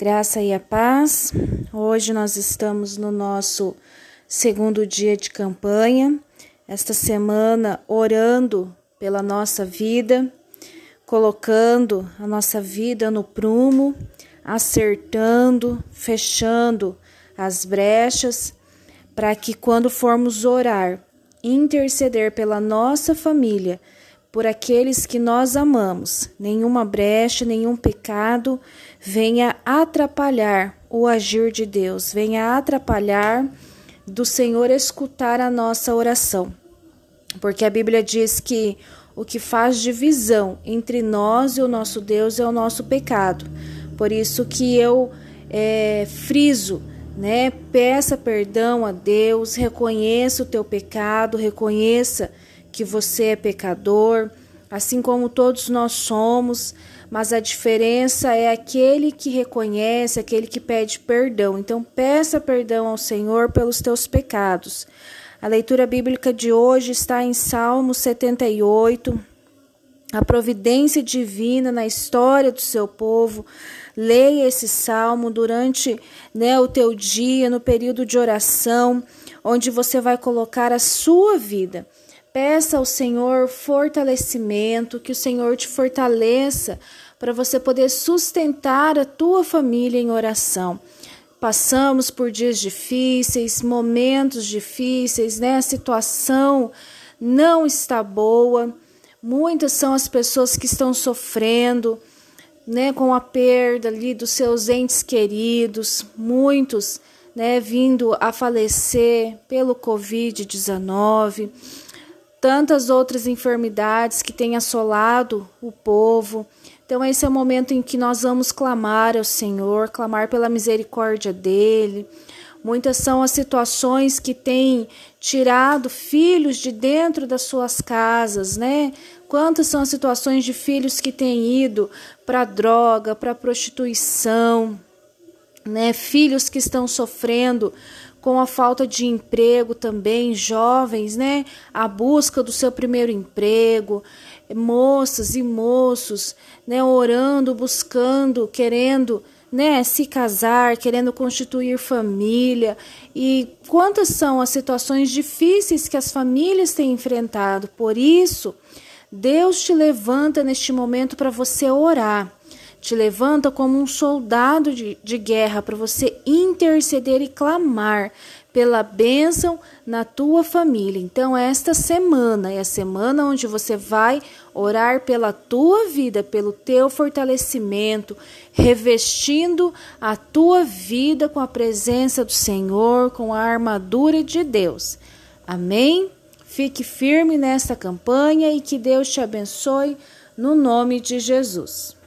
Graça e a paz. Hoje nós estamos no nosso segundo dia de campanha. Esta semana orando pela nossa vida, colocando a nossa vida no prumo, acertando, fechando as brechas, para que quando formos orar, interceder pela nossa família, por aqueles que nós amamos, nenhuma brecha, nenhum pecado venha atrapalhar o agir de Deus, venha atrapalhar do Senhor escutar a nossa oração. Porque a Bíblia diz que o que faz divisão entre nós e o nosso Deus é o nosso pecado. Por isso que eu é, friso, né? Peça perdão a Deus, reconheça o teu pecado, reconheça que você é pecador, assim como todos nós somos, mas a diferença é aquele que reconhece, aquele que pede perdão. Então, peça perdão ao Senhor pelos teus pecados. A leitura bíblica de hoje está em Salmo 78. A providência divina na história do seu povo. Leia esse salmo durante né, o teu dia, no período de oração, onde você vai colocar a sua vida. Peça ao Senhor fortalecimento, que o Senhor te fortaleça para você poder sustentar a tua família em oração. Passamos por dias difíceis, momentos difíceis, né? A situação não está boa. Muitas são as pessoas que estão sofrendo, né, com a perda ali dos seus entes queridos, muitos, né, vindo a falecer pelo COVID-19 tantas outras enfermidades que têm assolado o povo. Então, esse é o momento em que nós vamos clamar ao Senhor, clamar pela misericórdia dele. Muitas são as situações que têm tirado filhos de dentro das suas casas, né? Quantas são as situações de filhos que têm ido para droga, para prostituição, né? Filhos que estão sofrendo com a falta de emprego também, jovens, né? A busca do seu primeiro emprego, moças e moços, né? Orando, buscando, querendo, né? Se casar, querendo constituir família. E quantas são as situações difíceis que as famílias têm enfrentado. Por isso, Deus te levanta neste momento para você orar te levanta como um soldado de, de guerra para você interceder e clamar pela bênção na tua família. Então, esta semana é a semana onde você vai orar pela tua vida, pelo teu fortalecimento, revestindo a tua vida com a presença do Senhor, com a armadura de Deus. Amém? Fique firme nesta campanha e que Deus te abençoe no nome de Jesus.